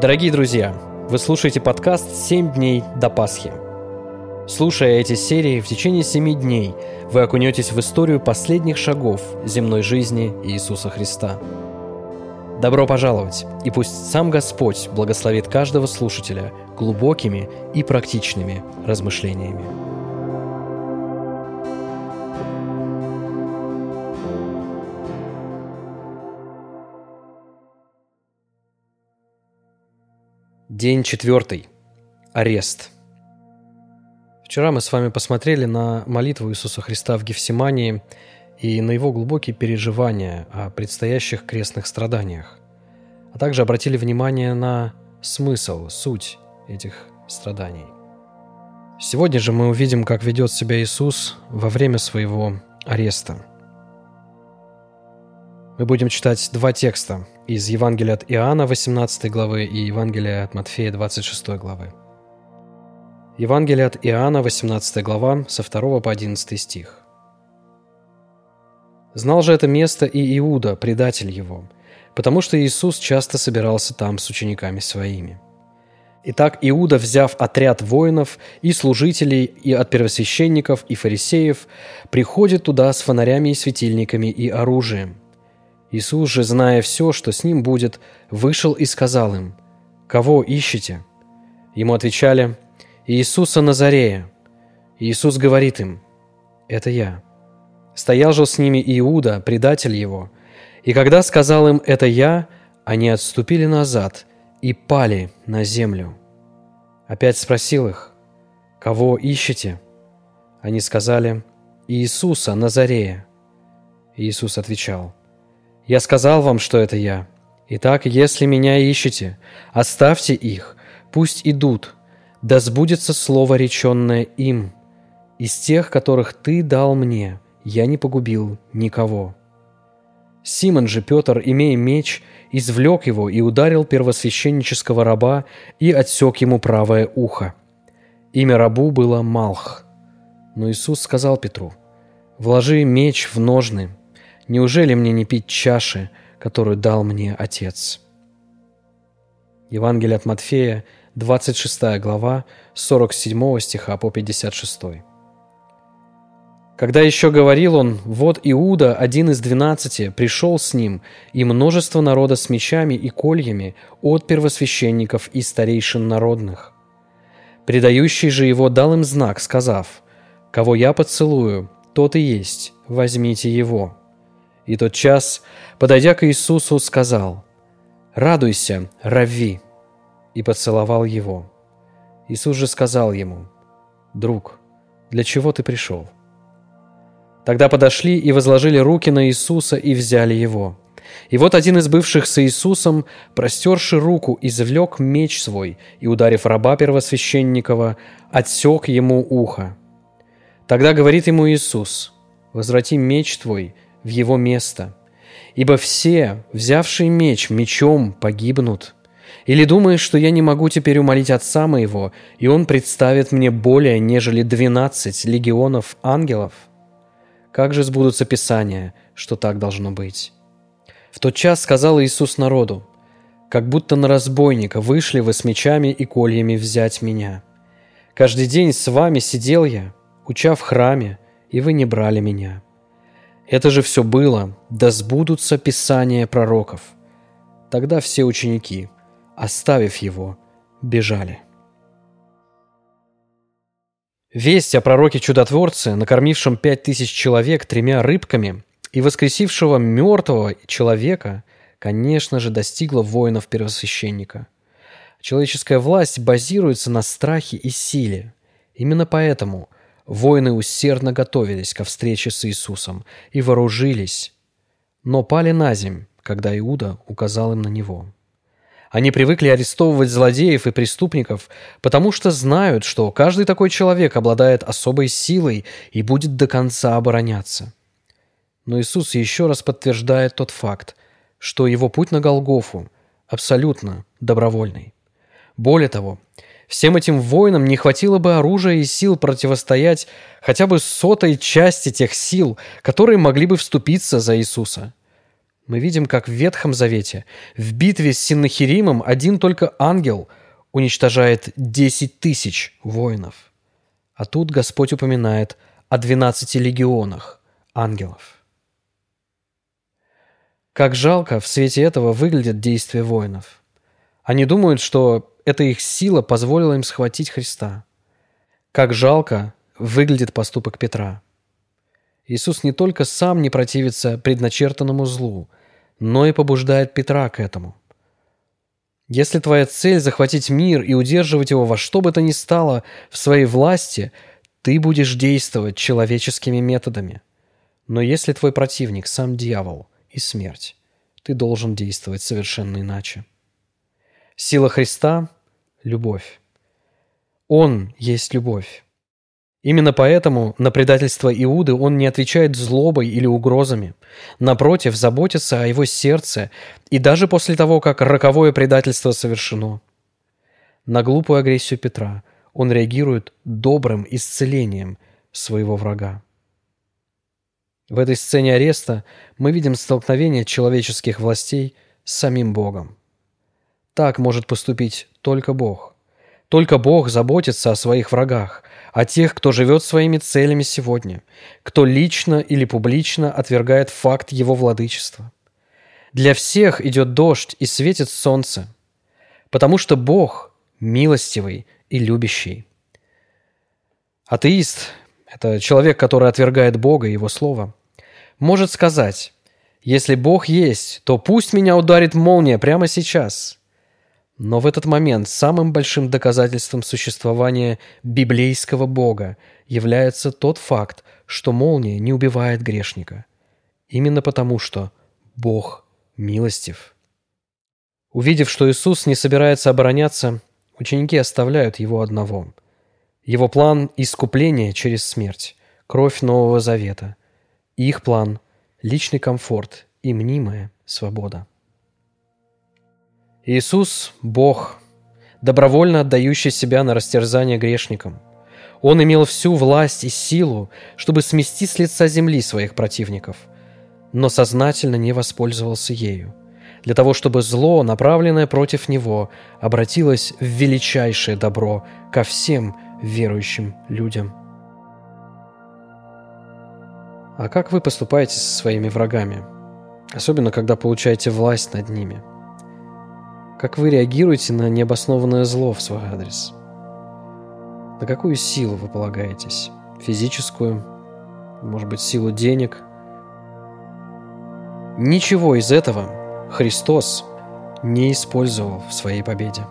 Дорогие друзья, вы слушаете подкаст «7 дней до Пасхи». Слушая эти серии, в течение семи дней вы окунетесь в историю последних шагов земной жизни Иисуса Христа. Добро пожаловать, и пусть сам Господь благословит каждого слушателя глубокими и практичными размышлениями. День четвертый. Арест. Вчера мы с вами посмотрели на молитву Иисуса Христа в Гефсимании и на его глубокие переживания о предстоящих крестных страданиях, а также обратили внимание на смысл, суть этих страданий. Сегодня же мы увидим, как ведет себя Иисус во время своего ареста. Мы будем читать два текста из Евангелия от Иоанна 18 главы и Евангелия от Матфея 26 главы. Евангелие от Иоанна 18 глава со 2 по 11 стих. Знал же это место и Иуда, предатель его, потому что Иисус часто собирался там с учениками своими. Итак, Иуда, взяв отряд воинов и служителей, и от первосвященников, и фарисеев, приходит туда с фонарями и светильниками и оружием – Иисус же, зная все, что с ним будет, вышел и сказал им, «Кого ищете?» Ему отвечали, «Иисуса Назарея». Иисус говорит им, «Это я». Стоял же с ними Иуда, предатель его, и когда сказал им «это я», они отступили назад и пали на землю. Опять спросил их, «Кого ищете?» Они сказали, «Иисуса Назарея». Иисус отвечал, я сказал вам, что это я. Итак, если меня ищете, оставьте их, пусть идут, да сбудется слово, реченное им. Из тех, которых ты дал мне, я не погубил никого». Симон же Петр, имея меч, извлек его и ударил первосвященнического раба и отсек ему правое ухо. Имя рабу было Малх. Но Иисус сказал Петру, «Вложи меч в ножны, Неужели мне не пить чаши, которую дал мне Отец?» Евангелие от Матфея, 26 глава, 47 стиха по 56. Когда еще говорил он, вот Иуда, один из двенадцати, пришел с ним, и множество народа с мечами и кольями от первосвященников и старейшин народных. Предающий же его дал им знак, сказав, «Кого я поцелую, тот и есть, возьмите его». И тот час, подойдя к Иисусу, сказал, «Радуйся, Рави!» и поцеловал его. Иисус же сказал ему, «Друг, для чего ты пришел?» Тогда подошли и возложили руки на Иисуса и взяли его. И вот один из бывших с Иисусом, простерши руку, извлек меч свой и, ударив раба первосвященникова, отсек ему ухо. Тогда говорит ему Иисус, «Возврати меч твой в его место. Ибо все, взявшие меч, мечом погибнут. Или думаешь, что я не могу теперь умолить Отца моего, и Он представит мне более, нежели двенадцать легионов ангелов? Как же сбудутся Писания, что так должно быть? В тот час сказал Иисус народу, как будто на разбойника вышли вы с мечами и кольями взять меня. Каждый день с вами сидел я, уча в храме, и вы не брали меня. Это же все было, да сбудутся писания пророков. Тогда все ученики, оставив его, бежали. Весть о пророке-чудотворце, накормившем пять тысяч человек тремя рыбками и воскресившего мертвого человека, конечно же, достигла воинов-первосвященника. Человеческая власть базируется на страхе и силе. Именно поэтому – Воины усердно готовились ко встрече с Иисусом и вооружились, но пали на земь, когда Иуда указал им на него. Они привыкли арестовывать злодеев и преступников, потому что знают, что каждый такой человек обладает особой силой и будет до конца обороняться. Но Иисус еще раз подтверждает тот факт, что его путь на Голгофу абсолютно добровольный. Более того, Всем этим воинам не хватило бы оружия и сил противостоять хотя бы сотой части тех сил, которые могли бы вступиться за Иисуса. Мы видим, как в Ветхом Завете в битве с Синнахиримом один только ангел уничтожает 10 тысяч воинов. А тут Господь упоминает о 12 легионах ангелов. Как жалко в свете этого выглядят действия воинов. Они думают, что эта их сила позволила им схватить Христа. Как жалко выглядит поступок Петра. Иисус не только сам не противится предначертанному злу, но и побуждает Петра к этому. Если твоя цель – захватить мир и удерживать его во что бы то ни стало в своей власти, ты будешь действовать человеческими методами. Но если твой противник – сам дьявол и смерть, ты должен действовать совершенно иначе. Сила Христа – любовь. Он есть любовь. Именно поэтому на предательство Иуды он не отвечает злобой или угрозами. Напротив, заботится о его сердце и даже после того, как роковое предательство совершено. На глупую агрессию Петра он реагирует добрым исцелением своего врага. В этой сцене ареста мы видим столкновение человеческих властей с самим Богом. Так может поступить только Бог. Только Бог заботится о своих врагах, о тех, кто живет своими целями сегодня, кто лично или публично отвергает факт его владычества. Для всех идет дождь и светит солнце, потому что Бог милостивый и любящий. Атеист – это человек, который отвергает Бога и Его Слово, может сказать, если Бог есть, то пусть меня ударит молния прямо сейчас – но в этот момент самым большим доказательством существования библейского Бога является тот факт, что молния не убивает грешника. Именно потому, что Бог милостив. Увидев, что Иисус не собирается обороняться, ученики оставляют его одного. Его план – искупление через смерть, кровь Нового Завета. Их план – личный комфорт и мнимая свобода. Иисус – Бог, добровольно отдающий себя на растерзание грешникам. Он имел всю власть и силу, чтобы смести с лица земли своих противников, но сознательно не воспользовался ею, для того, чтобы зло, направленное против него, обратилось в величайшее добро ко всем верующим людям. А как вы поступаете со своими врагами? Особенно, когда получаете власть над ними – как вы реагируете на необоснованное зло в свой адрес? На какую силу вы полагаетесь? Физическую? Может быть, силу денег? Ничего из этого Христос не использовал в своей победе.